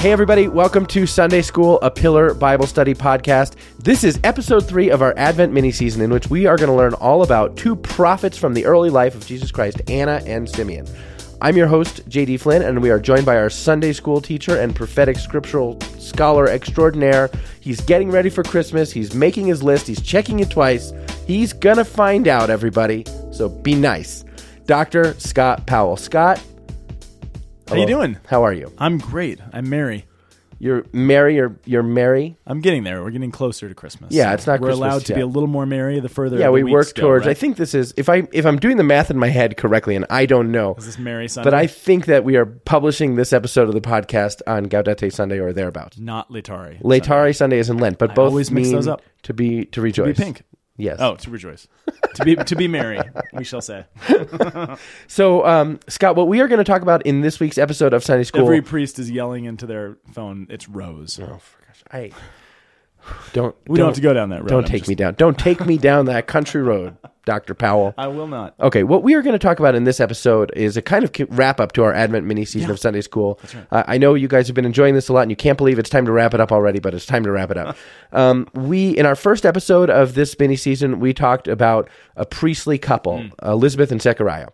Hey, everybody, welcome to Sunday School, a Pillar Bible Study podcast. This is episode three of our Advent mini season, in which we are going to learn all about two prophets from the early life of Jesus Christ, Anna and Simeon. I'm your host, JD Flynn, and we are joined by our Sunday school teacher and prophetic scriptural scholar extraordinaire. He's getting ready for Christmas, he's making his list, he's checking it twice. He's going to find out, everybody. So be nice. Dr. Scott Powell. Scott, How are you doing? How are you? I'm great. I'm merry. You're merry. You're you're merry. I'm getting there. We're getting closer to Christmas. Yeah, it's not We're Christmas allowed to be a little more merry the further. Yeah, the we weeks work go, towards. I think this is if I if I'm doing the math in my head correctly, and I don't know, Is this merry Sunday? but I think that we are publishing this episode of the podcast on Gaudete Sunday or thereabouts. not Laetare. Laetare Sunday is in Lent, but both always mix mean those up. to be to To rejoice. be pink. Yes. Oh, to rejoice. to be to be merry. We shall say. So, um, Scott, what we are going to talk about in this week's episode of Sunday School. Every priest is yelling into their phone. It's rose. oh, for gosh, I don't. we don't, have to go down that road. Don't I'm take just- me down. Don't take me down that country road, Doctor Powell. I will not. Okay, what we are going to talk about in this episode is a kind of wrap up to our Advent mini season of Sunday School. Uh, I know you guys have been enjoying this a lot, and you can't believe it's time to wrap it up already, but it's time to wrap it up. um, we, in our first episode of this mini season, we talked about a priestly couple, Elizabeth and Zechariah.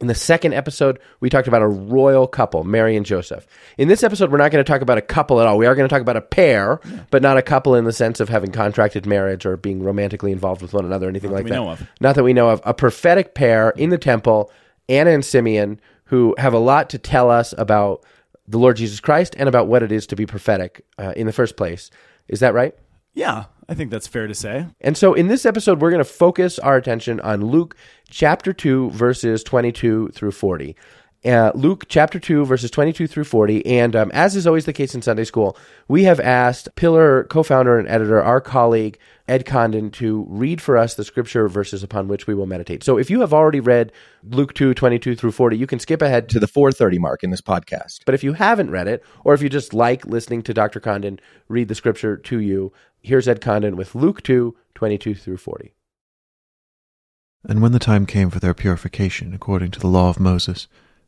In the second episode, we talked about a royal couple, Mary and Joseph. In this episode, we're not going to talk about a couple at all. We are going to talk about a pair, but not a couple in the sense of having contracted marriage or being romantically involved with one another or anything like that. know of. Not that we know of. A prophetic pair in the temple, Anna and Simeon, who have a lot to tell us about the Lord Jesus Christ and about what it is to be prophetic uh, in the first place. Is that right? Yeah, I think that's fair to say. And so in this episode, we're going to focus our attention on Luke chapter 2, verses 22 through 40. Uh, Luke chapter 2, verses 22 through 40. And um, as is always the case in Sunday school, we have asked Pillar co founder and editor, our colleague, Ed Condon, to read for us the scripture verses upon which we will meditate. So if you have already read Luke 2, 22 through 40, you can skip ahead to to the 430 mark in this podcast. but if you haven't read it, or if you just like listening to Dr. Condon read the scripture to you, here's Ed Condon with Luke 2, 22 through 40. And when the time came for their purification according to the law of Moses,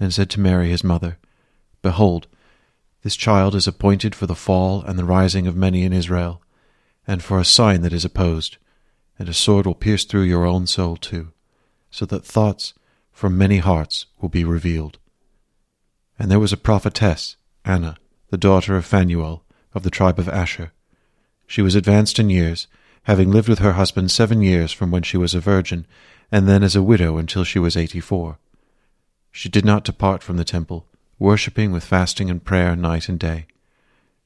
and said to Mary his mother, Behold, this child is appointed for the fall and the rising of many in Israel, and for a sign that is opposed, and a sword will pierce through your own soul too, so that thoughts from many hearts will be revealed. And there was a prophetess, Anna, the daughter of Phanuel, of the tribe of Asher. She was advanced in years, having lived with her husband seven years from when she was a virgin, and then as a widow until she was eighty four. She did not depart from the temple, worshipping with fasting and prayer night and day.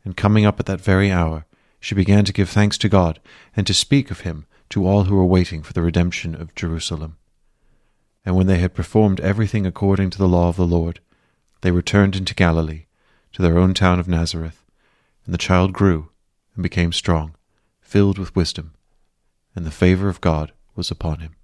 And coming up at that very hour, she began to give thanks to God, and to speak of him to all who were waiting for the redemption of Jerusalem. And when they had performed everything according to the law of the Lord, they returned into Galilee, to their own town of Nazareth. And the child grew and became strong, filled with wisdom, and the favor of God was upon him.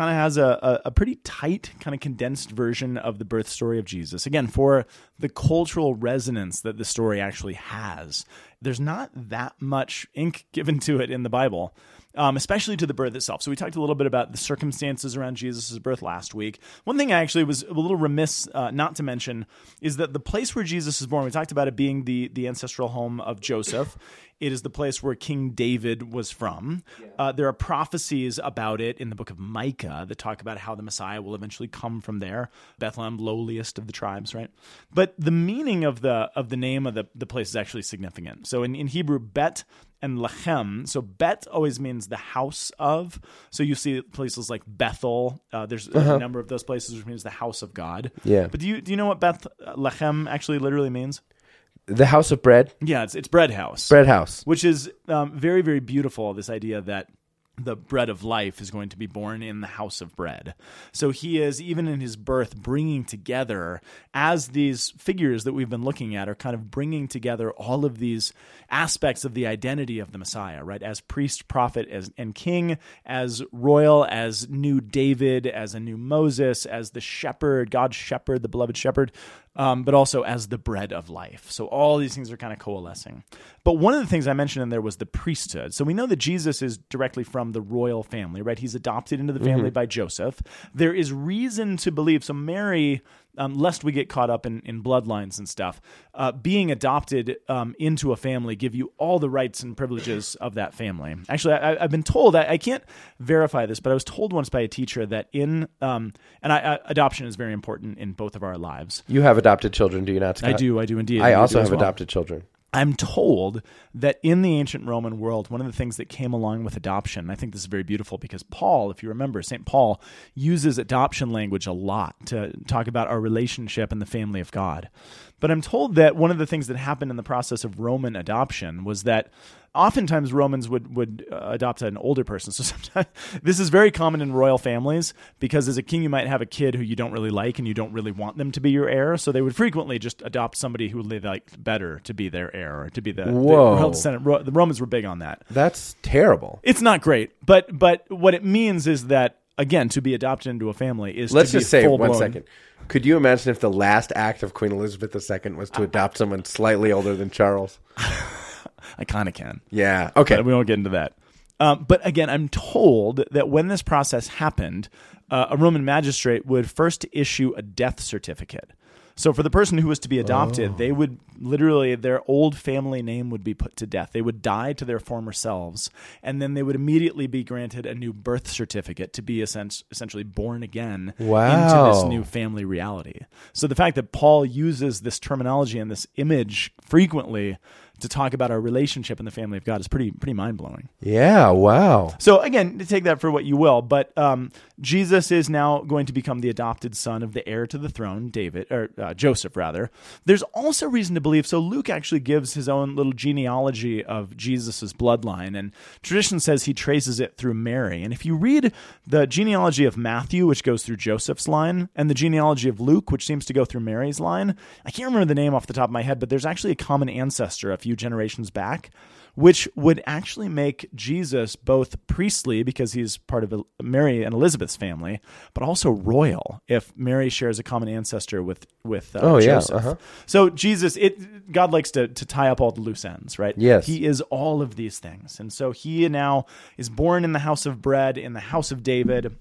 Kind of has a, a, a pretty tight, kind of condensed version of the birth story of Jesus. Again, for the cultural resonance that the story actually has. There's not that much ink given to it in the Bible. Um, especially to the birth itself. So we talked a little bit about the circumstances around Jesus' birth last week. One thing I actually was a little remiss uh, not to mention is that the place where Jesus is born, we talked about it being the the ancestral home of Joseph. It is the place where King David was from. Uh, there are prophecies about it in the book of Micah that talk about how the Messiah will eventually come from there. Bethlehem, lowliest of the tribes, right? But the meaning of the of the name of the, the place is actually significant. So in, in Hebrew, Bet and Lechem. So Bet always means the house of. So you see places like Bethel. Uh, there's a number of those places which means the house of God. Yeah. But do you do you know what Beth Lechem actually literally means? The house of bread, Yeah, it's it's bread house bread house. which is um, very very beautiful this idea that the bread of life is going to be born in the house of bread. So he is even in his birth bringing together as these figures that we've been looking at are kind of bringing together all of these aspects of the identity of the messiah right? As priest prophet as and king as royal as new david as a new moses as the shepherd god's shepherd the beloved shepherd um, but also as the bread of life. So all these things are kind of coalescing. But one of the things I mentioned in there was the priesthood. So we know that Jesus is directly from the royal family, right? He's adopted into the family by Joseph. There is reason to believe. So Mary, um, lest we get caught up in, in bloodlines and stuff, uh, being adopted um, into a family give you all the rights and privileges of that family. Actually, I, I've been told I, I can't verify this, but I was told once by a teacher that in um, and I, I, adoption is very important in both of our lives. You have adopted children, do you not? Scott? I do, I do indeed. I You also have well. adopted children. I'm told that in the ancient Roman world, one of the things that came along with adoption, I think this is very beautiful because Paul, if you remember, St. Paul uses adoption language a lot to talk about our relationship and the family of God. But I'm told that one of the things that happened in the process of Roman adoption was that oftentimes Romans would would uh, adopt an older person. So sometimes this is very common in royal families because as a king you might have a kid who you don't really like and you don't really want them to be your heir. So they would frequently just adopt somebody who they liked better to be their heir or to be the, the royal descendant. Ro- The Romans were big on that. That's terrible. It's not great, but but what it means is that again to be adopted into a family is Let's to be just say one second. Could you imagine if the last act of Queen Elizabeth II was to adopt someone slightly older than Charles? I kind of can. Yeah. Okay. But we won't get into that. Um, but again, I'm told that when this process happened, uh, a Roman magistrate would first issue a death certificate. So for the person who was to be adopted, oh. they would literally their old family name would be put to death. They would die to their former selves, and then they would immediately be granted a new birth certificate to be essen- essentially born again into this new family reality. So the fact that Paul uses this terminology and this image frequently to talk about our relationship in the family of God is pretty pretty mind blowing. yeah. Wow. So again, to take that for what you will, but um, Jesus is now going to become the adopted son of the heir to the throne, David or uh, Joseph, rather. There's also reason to believe. So Luke actually gives his own little genealogy of Jesus's bloodline, and tradition says he traces it through Mary. And if you read the genealogy of Matthew, which goes through Joseph's line, and the genealogy of Luke, which seems to go through Mary's line, I can't remember the name off the top of my head, but there's actually a common ancestor a few generations back which would actually make Jesus both priestly because he's part of Mary and Elizabeth's family, but also royal if Mary shares a common ancestor with with uh, Oh, yeah, Joseph. uh-huh. So Jesus, it God likes to to tie up all the loose ends, right? Yes. he is all of these things, and so he now is born in the house of bread in the house of David.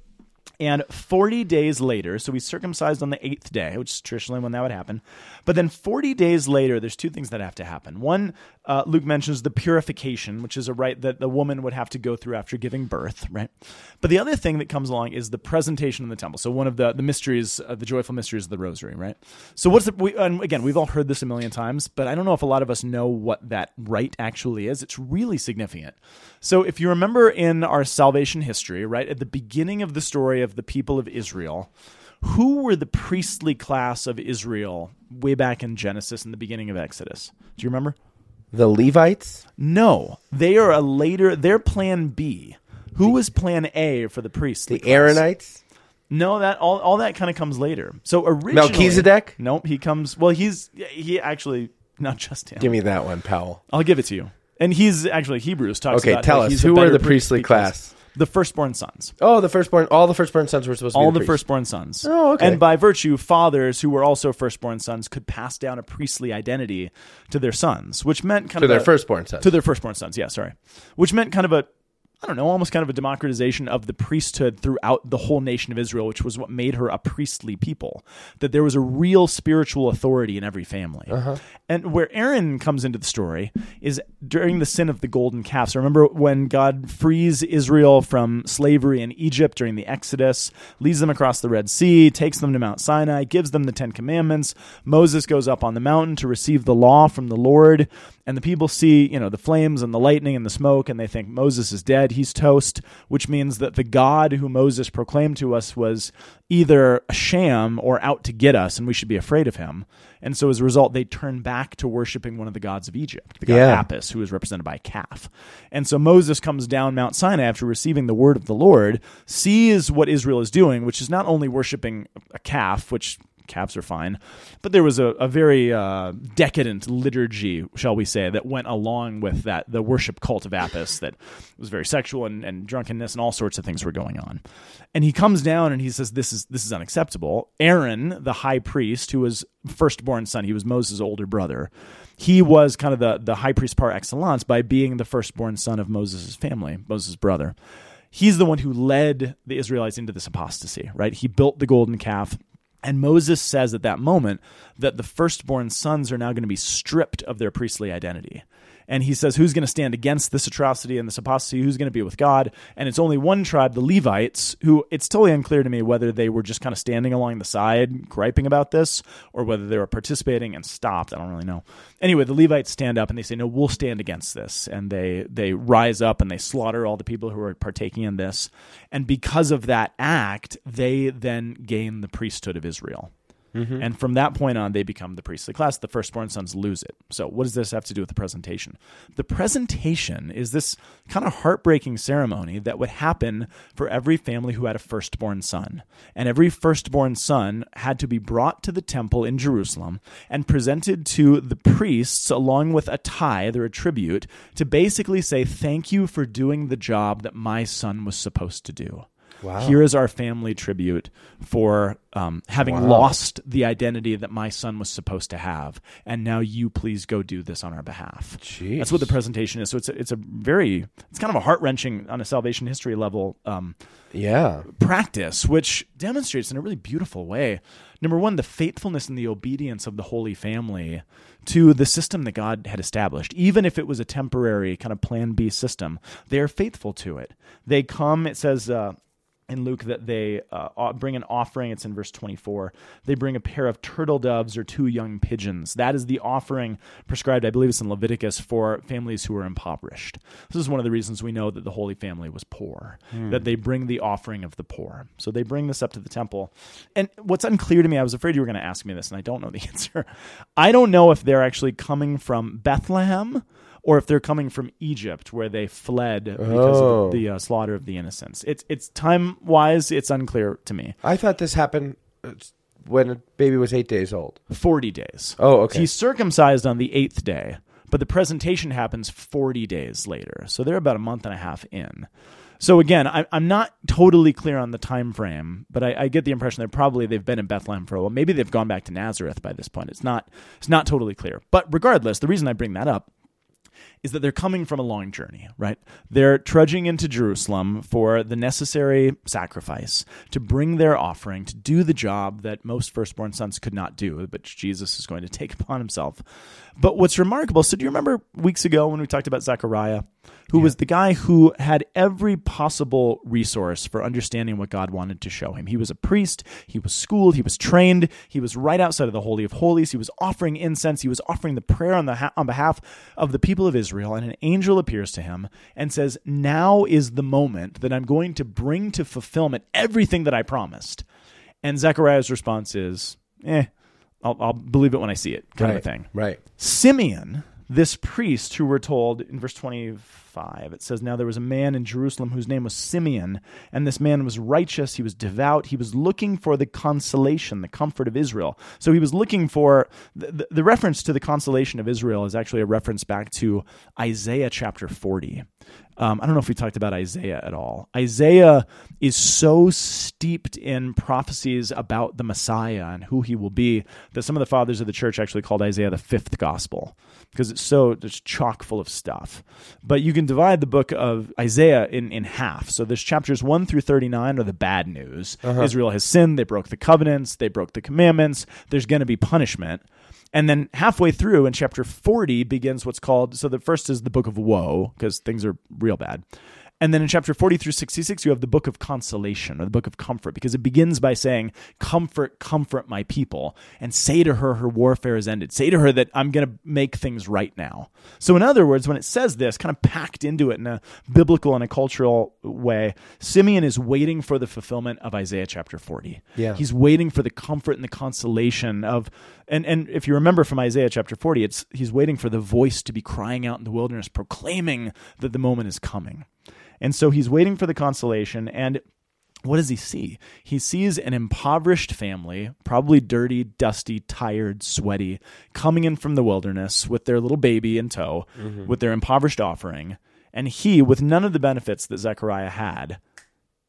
And 40 days later, so we circumcised on the eighth day, which is traditionally when that would happen. But then 40 days later, there's two things that have to happen. One, uh, Luke mentions the purification, which is a rite that the woman would have to go through after giving birth, right? But the other thing that comes along is the presentation in the temple. So one of the, the mysteries, uh, the joyful mysteries of the rosary, right? So what's the, we, and again, we've all heard this a million times, but I don't know if a lot of us know what that rite actually is. It's really significant. So if you remember in our salvation history, right, at the beginning of the story of the people of Israel, who were the priestly class of Israel way back in Genesis and the beginning of Exodus? Do you remember? The Levites. No, they are a later. They're Plan B. Who was Plan A for the priests? The class? Aaronites. No, that all all that kind of comes later. So originally, Melchizedek? Nope, he comes. Well, he's he actually not just him. Give me that one, Powell. I'll give it to you. And he's actually Hebrews talks Okay, about tell how us, who are the priest priestly class? The firstborn sons. Oh, the firstborn. All the firstborn sons were supposed to be all the, the priests. firstborn sons. Oh, okay. And by virtue, fathers who were also firstborn sons could pass down a priestly identity to their sons, which meant kind to of their a- firstborn sons. to their firstborn sons. Yeah, sorry, which meant kind of a I don't know, almost kind of a democratization of the priesthood throughout the whole nation of Israel, which was what made her a priestly people. That there was a real spiritual authority in every family. Uh-huh. And where Aaron comes into the story is during the sin of the golden calf. So remember when God frees Israel from slavery in Egypt during the Exodus, leads them across the Red Sea, takes them to Mount Sinai, gives them the Ten Commandments. Moses goes up on the mountain to receive the law from the Lord. And the people see, you know, the flames and the lightning and the smoke, and they think Moses is dead. He's toast, which means that the God who Moses proclaimed to us was either a sham or out to get us, and we should be afraid of him. And so as a result, they turn back to worshiping one of the gods of Egypt, the god Yeah. Apis, who is represented by a calf. And so Moses comes down Mount Sinai after receiving the word of the Lord, sees what Israel is doing, which is not only worshiping a calf, which calves are fine, but there was a, a very uh, decadent liturgy, shall we say, that went along with that, the worship cult of Apis that was very sexual and, and drunkenness and all sorts of things were going on. And he comes down and he says, This is this is unacceptable. Aaron, the high priest, who was firstborn son, he was Moses' older brother. He was kind of the, the high priest par excellence by being the firstborn son of Moses' family, Moses' brother. He's the one who led the Israelites into this apostasy, right? He built the golden calf. And Moses says at that moment that the firstborn sons are now going to be stripped of their priestly identity. And he says, Who's going to stand against this atrocity and this apostasy? Who's going to be with God? And it's only one tribe, the Levites, who it's totally unclear to me whether they were just kind of standing along the side griping about this or whether they were participating and stopped. I don't really know. Anyway, the Levites stand up and they say, No, we'll stand against this. And they, they rise up and they slaughter all the people who are partaking in this. And because of that act, they then gain the priesthood of Israel. Mm-hmm. And from that point on, they become the priestly class. The firstborn sons lose it. So, what does this have to do with the presentation? The presentation is this kind of heartbreaking ceremony that would happen for every family who had a firstborn son. And every firstborn son had to be brought to the temple in Jerusalem and presented to the priests along with a tithe or a tribute to basically say, Thank you for doing the job that my son was supposed to do. Wow. Here is our family tribute for um, having lost the identity that my son was supposed to have, and now you please go do this on our behalf. Jeez. That's what the presentation is. So it's a, it's a very it's kind of a heart wrenching on a salvation history level um, yeah. practice, which demonstrates in a really beautiful way. Number one, the faithfulness and the obedience of the Holy Family to the system that God had established. Even if it was a temporary kind of plan B system, they are faithful to it. They come, it says, uh, in Luke that they uh, bring an offering. It's in verse 24. They bring a pair of turtle doves or two young pigeons. That is the offering prescribed, I believe it's in Leviticus, for families who are impoverished. This is one of the reasons we know that the Holy Family was poor, that they bring the offering of the poor. So they bring this up to the temple. And what's unclear to me, I was afraid you were going to ask me this, and I don't know the answer. I don't know if they're actually coming from Bethlehem or if they're coming from Egypt, where they fled because Oh. of the uh, slaughter of the innocents. It's it's time wise, it's unclear to me. I thought this happened uh, when a baby was eight days old. Forty days. Oh, okay. He's circumcised on the eighth day, but the presentation happens forty days later. So they're about a month and a half in. So again, I, I'm not totally clear on the time frame, but I, I get the impression that probably they've been in Bethlehem for a while. Maybe they've gone back to Nazareth by this point. It's not it's not totally clear. But regardless, the reason I bring that up is that they're coming from a long journey, right? They're trudging into Jerusalem for the necessary sacrifice to bring their offering, to do the job that most firstborn sons could not do, but Jesus is going to take upon himself. But what's remarkable, so do you remember weeks ago when we talked about Zechariah, who was the guy who had every possible resource for understanding what God wanted to show him? He was a priest, he was schooled, he was trained, he was right outside of the Holy of Holies, he was offering incense, he was offering the prayer on, the ha- on behalf of the people of Israel, and an angel appears to him and says, Now is the moment that I'm going to bring to fulfillment everything that I promised. And Zechariah's response is, Eh, I'll, I'll believe it when I see it, kind of a thing. Right. Simeon, this priest who we're told in verse 25, it says, Now there was a man in Jerusalem whose name was Simeon, and this man was righteous, he was devout, he was looking for the consolation, the comfort of Israel. So he was looking for the, the, reference to the consolation of Israel is actually a reference back to Isaiah chapter 40. Um, I don't know if we talked about Isaiah at all. Isaiah is so steeped in prophecies about the Messiah and who he will be that some of the fathers of the church actually called Isaiah the fifth gospel because it's so it's chock full of stuff. But you can divide the book of Isaiah in, in half. So there's chapters 1 through 39 are the bad news. Israel has sinned, they broke the covenants, they broke the commandments, there's going to be punishment. And then halfway through in chapter 40 begins what's called so the first is the book of woe because things are real bad. And then in chapter 40 through 66, you have the book of consolation or the book of comfort because it begins by saying, Comfort, comfort my people, and say to her, her warfare is ended. Say to her that I'm going to make things right now. So, in other words, when it says this, kind of packed into it in a biblical and a cultural way, Simeon is waiting for the fulfillment of Isaiah chapter 40. Yeah. He's waiting for the comfort and the consolation of, and, and if you remember from Isaiah chapter 40, it's he's waiting for the voice to be crying out in the wilderness, proclaiming that the moment is coming. And so he's waiting for the consolation. And what does he see? He sees an impoverished family, probably dirty, dusty, tired, sweaty, coming in from the wilderness with their little baby in tow, mm-hmm. with their impoverished offering. And he, with none of the benefits that Zechariah had,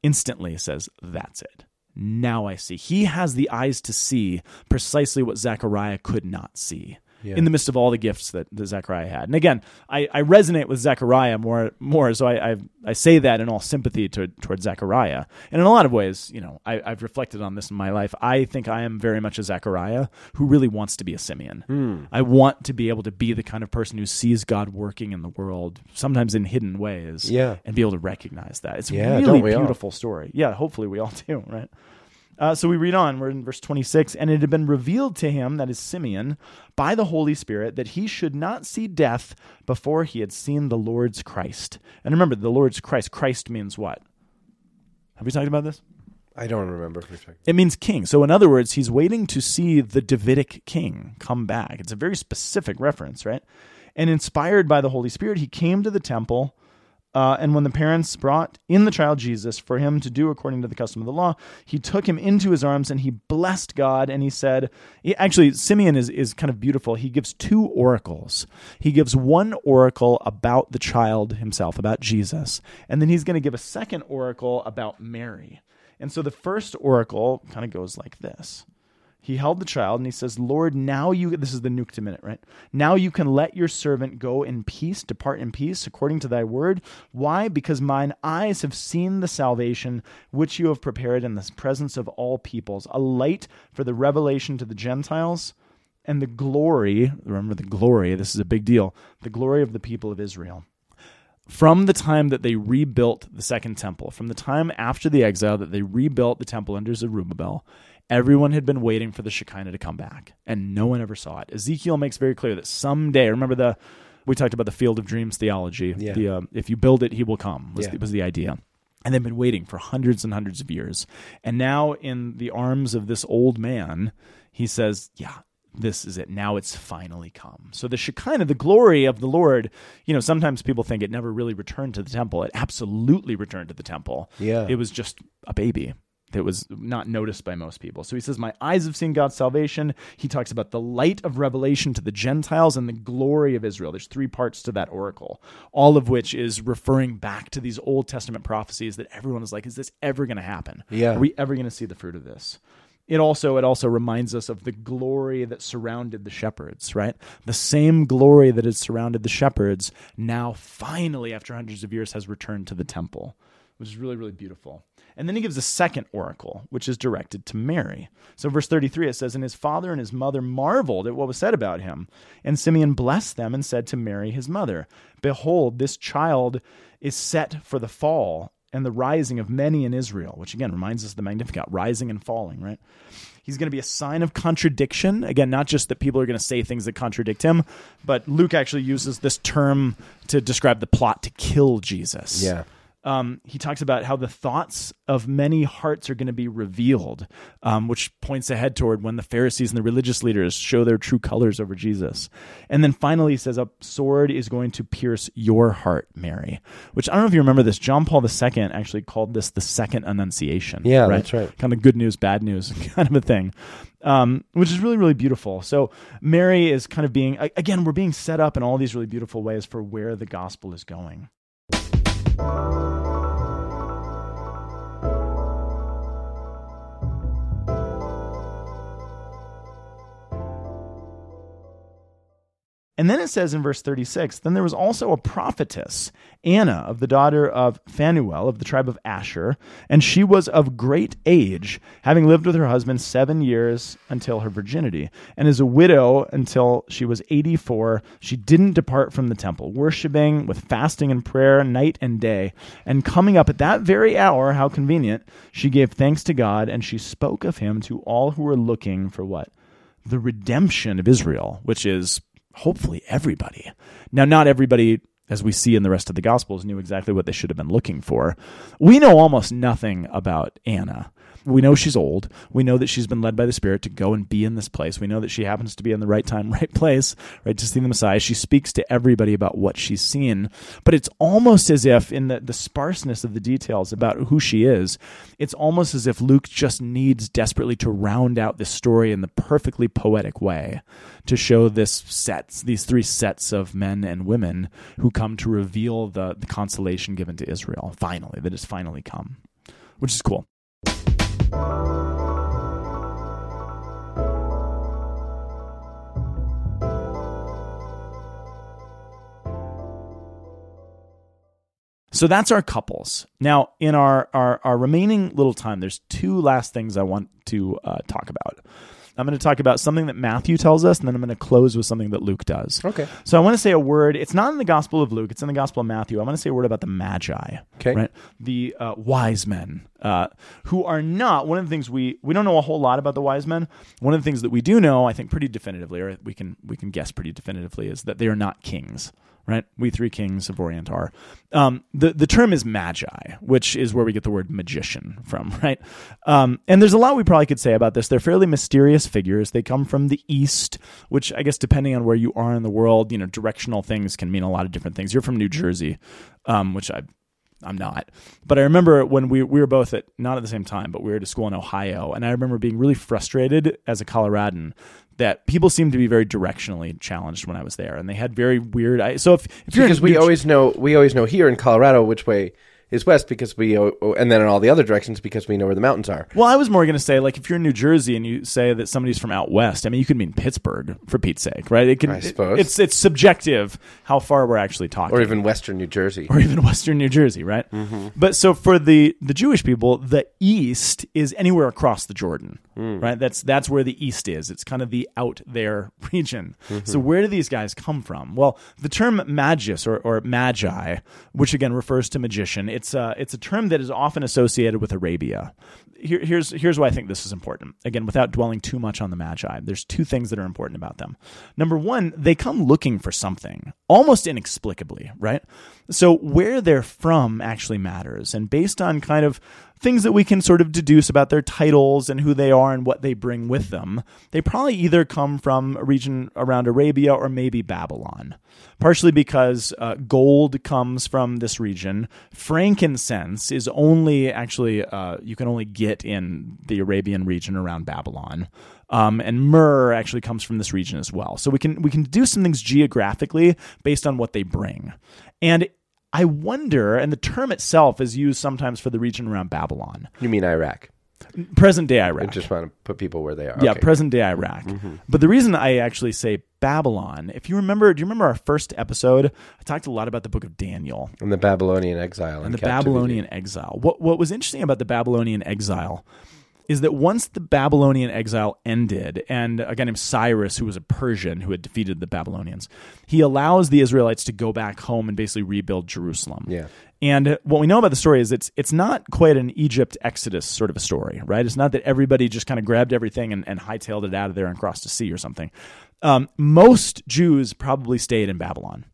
instantly says, That's it. Now I see. He has the eyes to see precisely what Zechariah could not see. In the midst of all the gifts that, that Zechariah had, and again, I, I resonate with Zechariah more, more. So I, I, I say that in all sympathy to, towards Zechariah, and in a lot of ways, you know, I, I've reflected on this in my life. I think I am very much a Zechariah who really wants to be a Simeon. Hmm. I want to be able to be the kind of person who sees God working in the world, sometimes in hidden ways, Yeah. and be able to recognize that. It's a really don't all? beautiful story. Yeah, hopefully we all do, right? Uh, so we read on. We're in verse 26. And it had been revealed to him, that is Simeon, by the Holy Spirit, that he should not see death before he had seen the Lord's Christ. And remember, the Lord's Christ. Christ means what? Have we talked about this? I don't remember. if we talked- It means king. So, in other words, he's waiting to see the Davidic king come back. It's a very specific reference, right? And inspired by the Holy Spirit, he came to the temple. Uh, and when the parents brought in the child Jesus for him to do according to the custom of the law, he took him into his arms and he blessed God. And he said, he- actually, Simeon is, is kind of beautiful. He gives two oracles. He gives one oracle about the child himself, about Jesus. And then he's going to give a second oracle about Mary. And so the first oracle kind of goes like this. He held the child and he says, Lord, now you, this is the Nunc Dimittis, right? Now you can let your servant go in peace, depart in peace, according to thy word. Why? Because mine eyes have seen the salvation which you have prepared in the presence of all peoples, a light for the revelation to the Gentiles and the glory, remember the glory, this is a big deal, the glory of the people of Israel from the time that they rebuilt the second temple, from the time after the exile that they rebuilt the temple under Zerubbabel, everyone had been waiting for the Shekinah to come back, and no one ever saw it. Ezekiel makes very clear that someday, remember the we talked about the field of dreams theology. Yeah. The uh, if you build it, he will come was, Yeah. the, was the idea. And they've been waiting for hundreds and hundreds of years. And now, in the arms of this old man, he says, Yeah, this is it. Now it's finally come. So the Shekinah, the glory of the Lord, you know, sometimes people think it never really returned to the temple. It absolutely returned to the temple. Yeah. It was just a baby that was not noticed by most people. So he says, My eyes have seen God's salvation. He talks about the light of revelation to the Gentiles and the glory of Israel. There's three parts to that oracle, all of which is referring back to these Old Testament prophecies that everyone is like, Is this ever going to happen? Yeah. Are we ever going to see the fruit of this? It also it also reminds us of the glory that surrounded the shepherds, right? The same glory that had surrounded the shepherds now finally after hundreds of years has returned to the temple, which is really really beautiful. And then he gives a second oracle, which is directed to Mary. So, verse 33, it says, And his father and his mother marveled at what was said about him. And Simeon blessed them and said to Mary, his mother, Behold, this child is set for the fall and the rising of many in Israel, which again reminds us of the Magnificat, rising and falling, right? He's going to be a sign of contradiction. Again, not just that people are going to say things that contradict him, but Luke actually uses this term to describe the plot to kill Jesus Yeah. Um, he talks about how the thoughts of many hearts are going to be revealed, um, which points ahead toward when the Pharisees and the religious leaders show their true colors over Jesus. And then finally, he says, A sword is going to pierce your heart, Mary, which I don't know if you remember this. John Paul II actually called this the second annunciation. Yeah, that's right. Kind of good news, bad news kind of a thing. Um, which is really, really beautiful. So, Mary is kind of being, again, we're being set up in all these really beautiful ways for where the gospel is going. And then it says in verse 36 Then there was also a prophetess, Anna, of the daughter of Phanuel of the tribe of Asher, and she was of great age, having lived with her husband seven years until her virginity. And as a widow until she was 84, she didn't depart from the temple, worshiping with fasting and prayer night and day. And coming up at that very hour, how convenient, she gave thanks to God, and she spoke of him to all who were looking for what? The redemption of Israel, which is hopefully everybody. Now, not everybody, as we see in the rest of the Gospels, knew exactly what they should have been looking for. We know almost nothing about Anna. We know she's old. We know that she's been led by the Spirit to go and be in this place. We know that she happens to be in the right time, right place, right to see the Messiah. She speaks to everybody about what she's seen. But it's almost as if, in the, the sparseness of the details about who she is, it's almost as if Luke just needs desperately to round out this story in the perfectly poetic way to show this sets, these three sets of men and women who come to reveal the, the consolation given to Israel, finally, that has finally come, which is cool. So that's our couples. Now, in our, our, our remaining little time, there's two last things I want to uh, talk about. I'm going to talk about something that Matthew tells us, and then I'm going to close with something that Luke does. Okay. So I want to say a word. It's not in the Gospel of Luke. It's in the Gospel of Matthew. I want to say a word about the Magi. Okay. Right. The uh, wise men, uh, who are not one of the things we we don't know a whole lot about the wise men. One of the things that we do know, I think, pretty definitively, or we can we can guess pretty definitively, is that they are not kings right? We three kings of Orient are. Um, the the term is magi, which is where we get the word magician from, right? Um, and there's a lot we probably could say about this. They're fairly mysterious figures. They come from the east, which I guess depending on where you are in the world, you know, directional things can mean a lot of different things. You're from New Jersey, um, which I I'm not. But I remember when we we were both at not at the same time, but we were at a school in Ohio, and I remember being really frustrated as a Coloradan that people seemed to be very directionally challenged when I was there, and they had very weird. I, so if if you're because we always know we always know here in Colorado which way is west because we and then in all the other directions because we know where the mountains are. Well, I was more going to say, like, if you're in New Jersey and you say that somebody's from out west, I mean, you could mean Pittsburgh for Pete's sake, right? It can, I it- suppose. it's it's subjective how far we're actually talking, Or even western New Jersey. or even Western New Jersey, right? Mm-hmm. But so for the the Jewish people, the East is anywhere across the Jordan, Mm. right? That's that's where the East is. It's kind of the out there region. So mm-hmm. where do these guys come from? Well, the term magus or, or magi, which again refers to magician, it's a it's a term that is often associated with Arabia. Here, here's here's why I think this is important. Again, without dwelling too much on the magi, there's two things that are important about them. Number one, they come looking for something, almost inexplicably, right? So where they're from actually matters, and based on kind of things that we can sort of deduce about their titles and who they are and what they bring with them, they probably either come from a region around Arabia or maybe Babylon. Partially because uh, gold comes from this region. Frankincense is only actually, uh, you can only get in the Arabian region around Babylon. Um, and myrrh actually comes from this region as well. So we can we can do some things geographically based on what they bring. And I wonder, and the term itself is used sometimes for the region around Babylon, You mean Iraq? present day Iraq. I just want to put people where they are. Yeah, Okay. present day Iraq. Mm-hmm. But the reason I actually say Babylon, if you remember, do you remember our first episode? I talked a lot about the book of Daniel and the Babylonian exile and the Babylonian exile. What what was interesting about the Babylonian exile is that once the Babylonian exile ended, and a guy named Cyrus, who was a Persian who had defeated the Babylonians, he allows the Israelites to go back home and basically rebuild Jerusalem. Yeah. And what we know about the story is it's it's not quite an Egypt Exodus sort of a story, right? It's not that everybody just kind of grabbed everything and, and hightailed it out of there and crossed the sea or something. Um, most Jews probably stayed in Babylon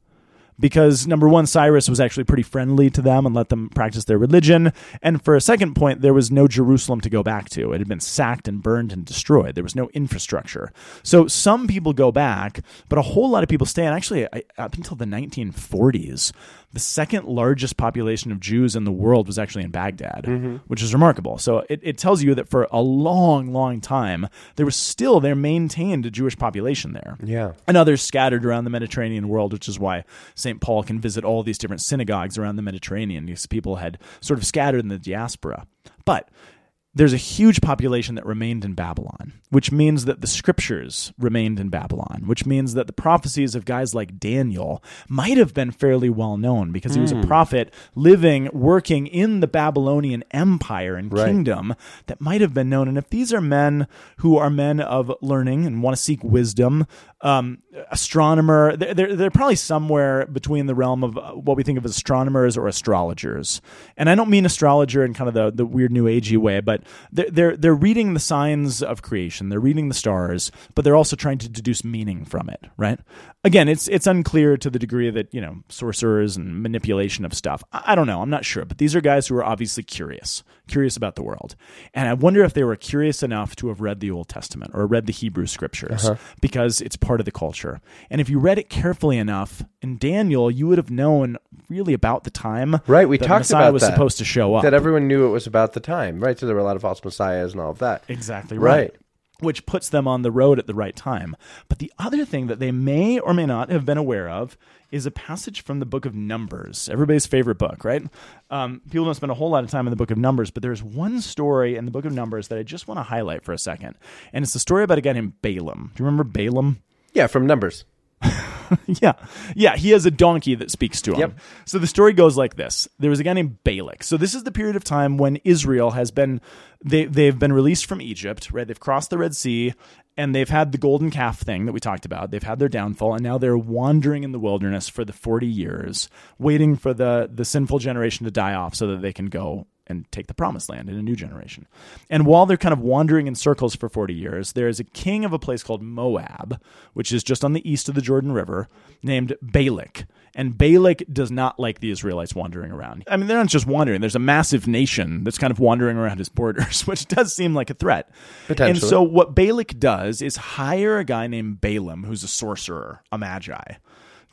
because number one, Cyrus was actually pretty friendly to them and let them practice their religion. And for a second point, there was no Jerusalem to go back to. It had been sacked and burned and destroyed. There was no infrastructure. So some people go back, but a whole lot of people stay. And actually, up until the 1940s, the second largest population of Jews in the world was actually in Baghdad, mm-hmm. which is remarkable. So it, it tells you that for a long, long time, there was still, there maintained a Jewish population there. Yeah. And others scattered around the Mediterranean world, which is why St. Paul can visit all these different synagogues around the Mediterranean. These people had sort of scattered in the diaspora. But there's a huge population that remained in Babylon, which means that the scriptures remained in Babylon, which means that the prophecies of guys like Daniel might have been fairly well known because he was a prophet living, working in the Babylonian empire and Right. kingdom that might have been known. And if these are men who are men of learning and want to seek wisdom, um, astronomer, they're, they're, they're probably somewhere between the realm of uh, what we think of as astronomers or astrologers. And I don't mean astrologer in kind of the, the weird new agey way, but they're, they're, they're reading the signs of creation, they're reading the stars, but they're also trying to deduce meaning from it, right? Again, it's, it's unclear to the degree that, you know, sorcerers and manipulation of stuff. I, I don't know. I'm not sure. But these are guys who are obviously curious, curious about the world. And I wonder if they were curious enough to have read the Old Testament or read the Hebrew scriptures uh-huh. because it's part of the culture. And if you read it carefully enough in Daniel, you would have known really about the time Right, we that talked Messiah about was that. supposed to show up. That everyone knew it was about the time, right? So there were a lot of false messiahs and all of that. Exactly right. Right. Which puts them on the road at the right time. But the other thing that they may or may not have been aware of is a passage from the book of Numbers, everybody's favorite book, right? Um, people don't spend a whole lot of time in the book of Numbers, but there's one story in the book of Numbers that I just want to highlight for a second. And it's the story about a guy named Balaam. Do you remember Balaam? Yeah, from numbers. yeah. Yeah, he has a donkey that speaks to him. Yep. So the story goes like this. There was a guy named Balak. So this is the period of time when Israel has been they they've been released from Egypt, right? They've crossed the Red Sea and they've had the golden calf thing that we talked about. They've had their downfall and now they're wandering in the wilderness for the 40 years, waiting for the the sinful generation to die off so that they can go and take the promised land in a new generation. And while they're kind of wandering in circles for 40 years, there is a king of a place called Moab, which is just on the east of the Jordan River, named Balak. And Balak does not like the Israelites wandering around. I mean, they're not just wandering, there's a massive nation that's kind of wandering around his borders, which does seem like a threat. Potentially. And so, what Balak does is hire a guy named Balaam, who's a sorcerer, a magi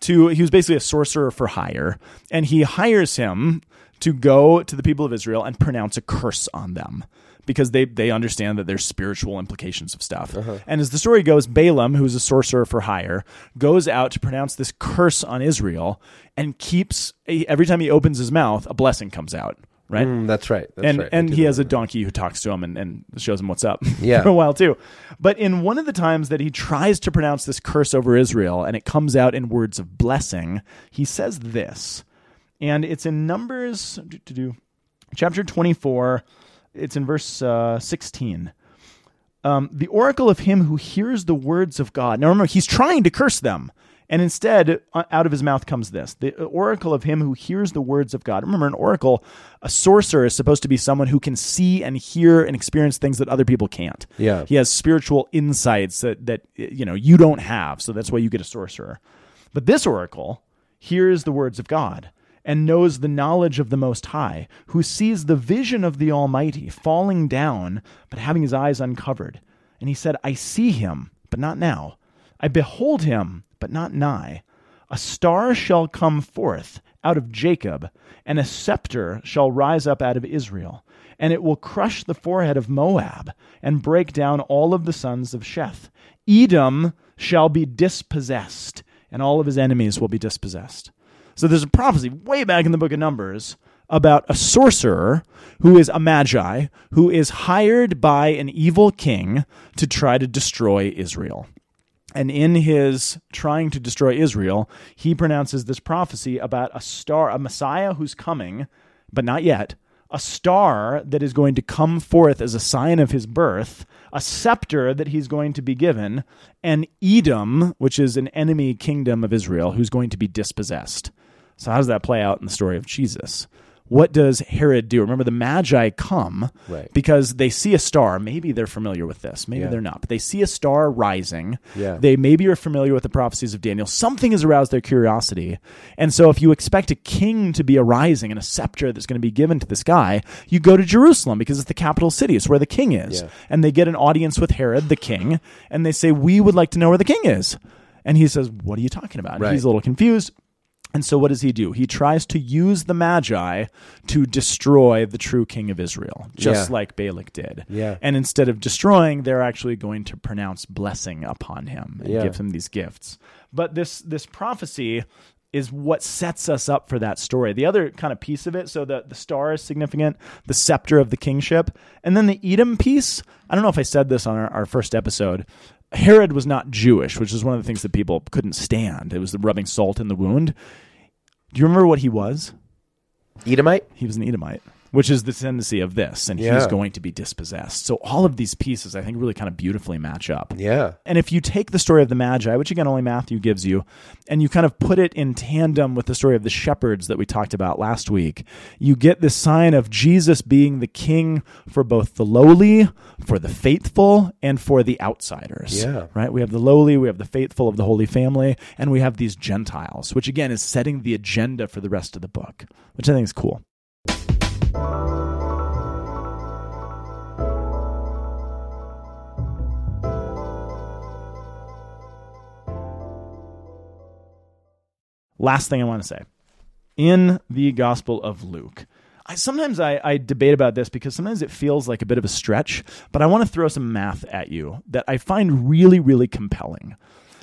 to he was basically a sorcerer for hire and he hires him to go to the people of Israel and pronounce a curse on them because they they understand that there's spiritual implications of stuff. And as the story goes, Balaam, who's a sorcerer for hire, goes out to pronounce this curse on Israel and keeps every time he opens his mouth, a blessing comes out, right? Mm, that's right. That's and right. And he has a donkey who talks to him and, and shows him what's up Yeah. for a while too. But in one of the times that he tries to pronounce this curse over Israel and it comes out in words of blessing, he says this. And it's in Numbers chapter 24. It's in verse uh, 16. Um, the oracle of him who hears the words of God. Now remember, he's trying to curse them. And instead, uh, out of his mouth comes this the oracle of him who hears the words of God. Remember, an oracle, a sorcerer is supposed to be someone who can see and hear and experience things that other people can't. Yeah. He has spiritual insights that, that you know you don't have, so that's why you get a sorcerer. But this oracle hears the words of God and knows the knowledge of the Most High, who sees the vision of the Almighty falling down, but having his eyes uncovered. And he said, I see him, but not now. I behold him, but not nigh. A star shall come forth out of Jacob, and a scepter shall rise up out of Israel. And it will crush the forehead of Moab, and break down all of the sons of Sheth. Edom shall be dispossessed, and all of his enemies will be dispossessed. So there's a prophecy way back in the book of Numbers about a sorcerer who is a magi, who is hired by an evil king to try to destroy Israel. And in his trying to destroy Israel, he pronounces this prophecy about a star, a Messiah who's coming, but not yet, a star that is going to come forth as a sign of his birth, a scepter that he's going to be given, and Edom, which is an enemy kingdom of Israel, who's going to be dispossessed. So, how does that play out in the story of Jesus? What does Herod do? Remember, the Magi come Right. because they see a star. Maybe they're familiar with this. Maybe Yeah. they're not. But they see a star rising. Yeah. They maybe are familiar with the prophecies of Daniel. Something has aroused their curiosity. And so, if you expect a king to be arising and a scepter that's going to be given to this guy, you go to Jerusalem because it's the capital city. It's where the king is. Yeah. And they get an audience with Herod, the king, and they say, We would like to know where the king is. And he says, What are you talking about? Right. he's a little confused. And so, what does he do? He tries to use the Magi to destroy the true king of Israel, just Yeah. like Balak did. Yeah. And instead of destroying, they're actually going to pronounce blessing upon him and Yeah. give him these gifts. But this this prophecy is what sets us up for that story. The other kind of piece of it, so the, the star is significant, the scepter of the kingship, and then the Edom piece. I don't know if I said this on our, our first episode. Herod was not Jewish, which is one of the things that people couldn't stand. It was the rubbing salt in the wound. Do you remember what he was? Edomite? He was an Edomite, which is the tendency of this, and he's going to be dispossessed. So all of these pieces, I think, really kind of beautifully match up. Yeah. And if you take the story of the Magi, which again only Matthew gives you, and you kind of put it in tandem with the story of the shepherds that we talked about last week, you get this sign of Jesus being the king for both the lowly, for the faithful, and for the outsiders. Yeah. Right? We have the lowly, we have the faithful of the Holy Family, and we have these Gentiles, which again is setting the agenda for the rest of the book, which I think is cool. Last thing I want to say. In the Gospel of Luke, I, sometimes I, I debate about this because sometimes it feels like a bit of a stretch, but I want to throw some math at you that I find really, really compelling.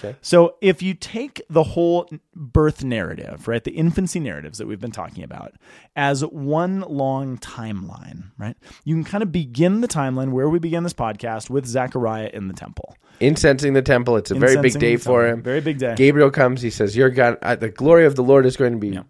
Okay. So if you take the whole birth narrative, right, the infancy narratives that we've been talking about, as one long timeline, right, you can kind of begin the timeline where we began this podcast with Zechariah in the temple. Incensing the temple. It's a very big day for him. Very big day. Gabriel comes. He says, "Your God, uh, the glory of the Lord is going to be Yeah.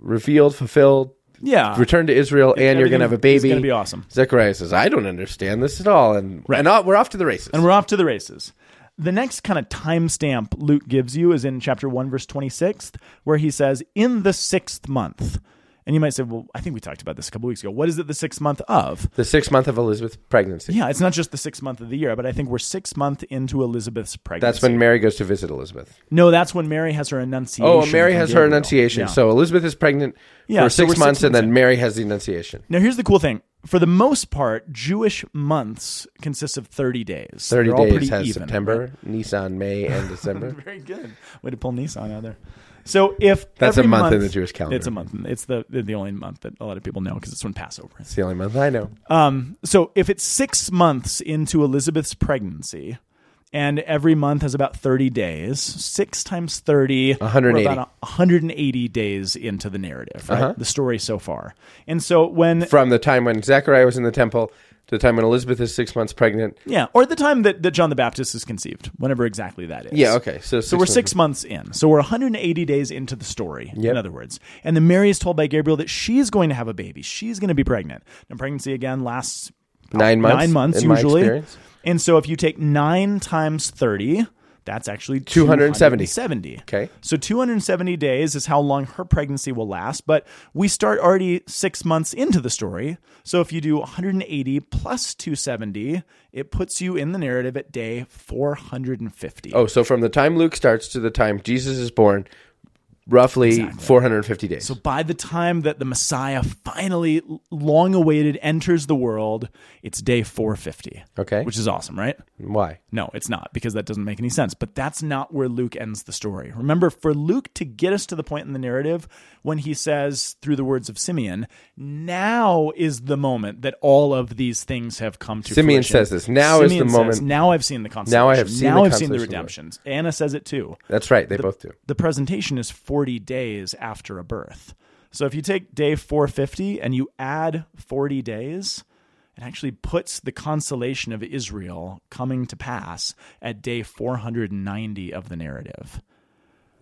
revealed, fulfilled, Yeah. return to Israel, and you're going to have a baby." gonna be awesome. Zechariah says, "I don't understand this at all," and Right. and we're off to the races. And we're off to the races. The next kind of timestamp Luke gives you is in chapter 1, verse 26, where he says, In the sixth month. And you might say, Well, I think we talked about this a couple weeks ago. What is it the sixth month of? the sixth month of Elizabeth's pregnancy. Yeah, it's not just the sixth month of the year, but I think we're six month into Elizabeth's pregnancy. That's when Mary goes to visit Elizabeth. No, that's when Mary has her annunciation. Oh, Mary has her annunciation. Yeah. So Elizabeth is pregnant Yeah, for so six six months, and then in. Mary has the annunciation. Now, here's the cool thing. For the most part, Jewish months consist of 30 days. Thirty They're days has even, September, Nisan, May, and December. Very good. Way to pull Nisan out there. So if That's a month in the Jewish calendar. It's a month. It's the the only month that a lot of people know because it's when Passover is. it's the only month I know. Um, so if it's six months into Elizabeth's pregnancy, and every month has about thirty days, six times thirty, we're about hundred and eighty days into the narrative, right? Uh-huh. The story so far. And so when From the time when Zechariah was in the temple to the time when Elizabeth is six months pregnant. yeah, or the time that, that John the Baptist is conceived, whenever exactly that is. Yeah, okay. So, So we're six months in. So we're 180 days into the story, Yep. in other words. And then Mary is told by Gabriel that she's going to have a baby. She's going to be pregnant. And pregnancy, again, lasts Nine months, Nine months, usually. And so if you take nine times 30, that's actually 270. 270. Okay. So 270 days is how long her pregnancy will last. But we start already six months into the story. So if you do 180 plus 270, it puts you in the narrative at day 450. Oh, so from the time Luke starts to the time Jesus is born, roughly Exactly. 450 days. So by the time that the Messiah finally, long awaited, enters the world, it's day 450. Okay. Which is awesome, right? Why? No, it's not because that doesn't make any sense. But that's not where Luke ends the story. Remember, for Luke to get us to the point in the narrative when he says, through the words of Simeon, now is the moment that all of these things have come to Simeon fruition." says this, "Now is the says, moment- Now I've seen the consolation. Now I have seen Now the I've seen the consolation of the Lord." redemptions. Anna says it too. That's right. They both do. The presentation is 40 days after a birth. So if you take day 450 and you add 40 days, it actually puts the consolation of Israel coming to pass at day 490 of the narrative,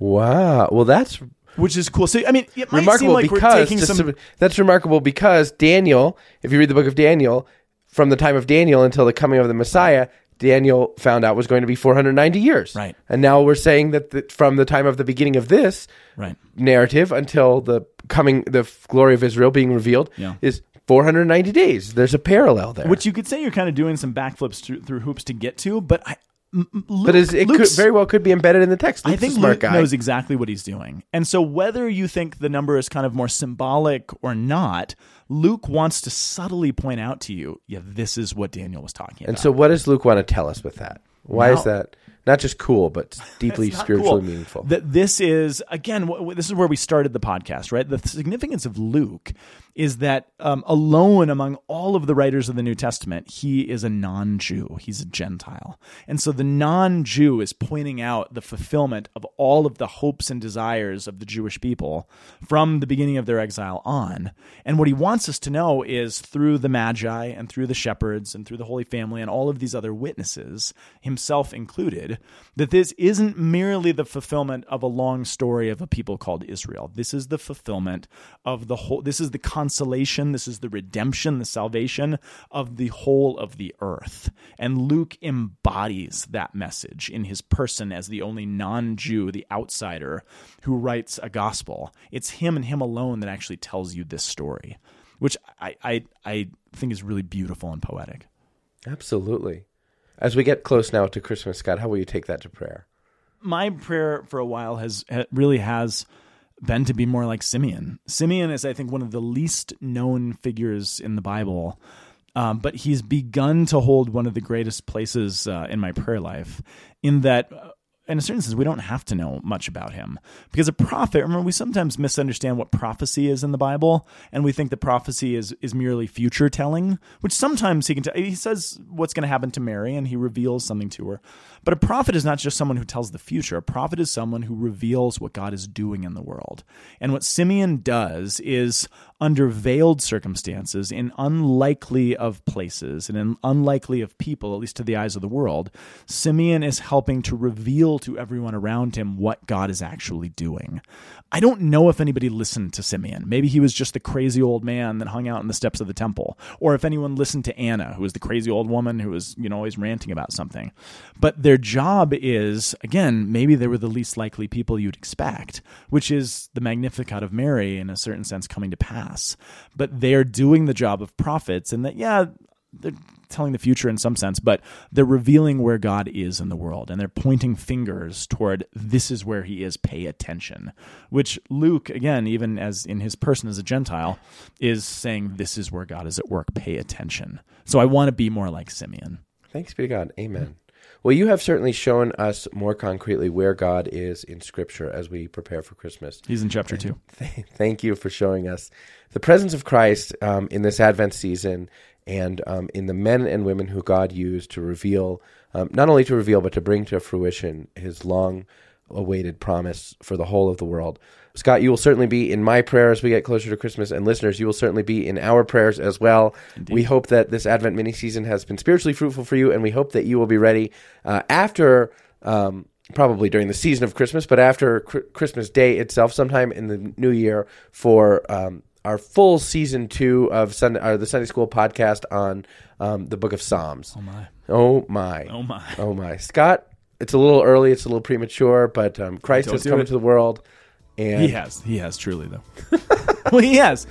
Wow. Well, that's which is cool. So, I mean, it might remarkable seem like we're because taking just some. to- that's remarkable because Daniel, if you read the book of Daniel, from the time of Daniel until the coming of the Messiah, Daniel found out was going to be 490 years. Right. And now we're saying that the, from the time of the beginning of this Right. narrative until the coming, the glory of Israel being revealed Yeah. is 490 days. There's a parallel there. Which you could say you're kind of doing some backflips through, through hoops to get to, but I. M- but is, Luke- it could very well could be embedded in the text. I Luke's a think Luke guy. knows exactly what he's doing. And so whether you think the number is kind of more symbolic or not, Luke wants to subtly point out to you, yeah, this is what Daniel was talking about. And so, what does Luke want to tell us with that? Why is that? not just cool, but deeply spiritually cool. meaningful. That this is again, wh- wh- this is where we started the podcast, right? The significance of Luke is that um, alone among all of the writers of the New Testament, he is a non-Jew. He's a Gentile, and so the non-Jew is pointing out the fulfillment of all of the hopes and desires of the Jewish people from the beginning of their exile on. And what he wants us to know is through the Magi and through the shepherds and through the Holy Family and all of these other witnesses, himself included, that this isn't merely the fulfillment of a long story of a people called Israel. This is the fulfillment of the whole, this is the consolation, this is the redemption, the salvation of the whole of the earth. And Luke embodies that message in his person as the only non Jew, the outsider, who writes a gospel. It's him and him alone that actually tells you this story, which I, I, I think is really beautiful and poetic. Absolutely. As we get close now to Christmas, Scott, how will you take that to prayer? my prayer for a while has really has been to be more like Simeon. Simeon is, I think, one of the least known figures in the Bible, um, but he's begun to hold one of the greatest places uh, in my prayer life. In that, uh, in a certain sense, we don't have to know much about him because a prophet. Remember, we sometimes misunderstand what prophecy is in the Bible, and we think that prophecy is is merely future telling, which sometimes he can. tell. he says what's going to happen to Mary, and he reveals something to her. But a prophet is not just someone who tells the future. A prophet is someone who reveals what God is doing in the world. And what Simeon does is, under veiled circumstances, in unlikely of places, and in unlikely of people, at least to the eyes of the world, Simeon is helping to reveal to everyone around him what God is actually doing. I don't know if anybody listened to Simeon. Maybe he was just the crazy old man that hung out in the steps of the temple, or if anyone listened to Anna, who was the crazy old woman who was, you know, always ranting about something. But their job is, again, maybe they were the least likely people you'd expect, which is the Magnificat of Mary in a certain sense coming to pass. But they're doing the job of prophets, and that, yeah, they're telling the future in some sense, but they're revealing where God is in the world and they're pointing fingers toward this is where he is, pay attention. Which Luke, again, even as in his person as a Gentile, is saying this is where God is at work, pay attention. So I want to be more like Simeon. Thanks be to God. Amen. Well, you have certainly shown us more concretely where God is in Scripture as we prepare for Christmas. He's in chapter two. Thank you for showing us the presence of Christ um, in this Advent season and um, in the men and women who God used to reveal, um, not only to reveal, but to bring to fruition his long awaited promise for the whole of the world. Scott, you will certainly be in my prayer as we get closer to Christmas, and listeners, you will certainly be in our prayers as well. We hope that this Advent mini season has been spiritually fruitful for you, and we hope that you will be ready uh, after. Um, probably during the season of Christmas, but after Cr- Christmas Day itself, sometime in the new year, for um, our full season two of Sunday, or the Sunday School podcast on um, the Book of Psalms. Oh my. Oh my! Oh my. Oh my! Scott, it's a little early. It's a little premature, but um, Christ Don't has do come it. into the world, and He has. He has truly though. well, he has.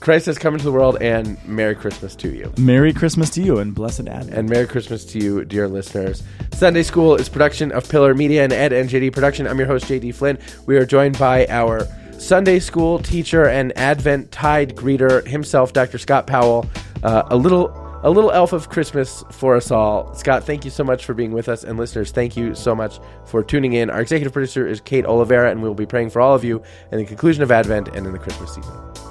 Christ has come into the world. And Merry Christmas to you. Merry Christmas to you and blessed Advent. And Merry Christmas to you, dear listeners. Sunday School is production of Pillar Media and Ed and JD Production. I'm your host, JD Flynn. We are joined by our Sunday School teacher and Advent tide greeter himself, Dr. Scott Powell. Uh, a little. A little elf of Christmas for us all. Scott, thank you so much for being with us. And listeners, thank you so much for tuning in. Our executive producer is Kate Oliveira, and we will be praying for all of you in the conclusion of Advent and in the Christmas season.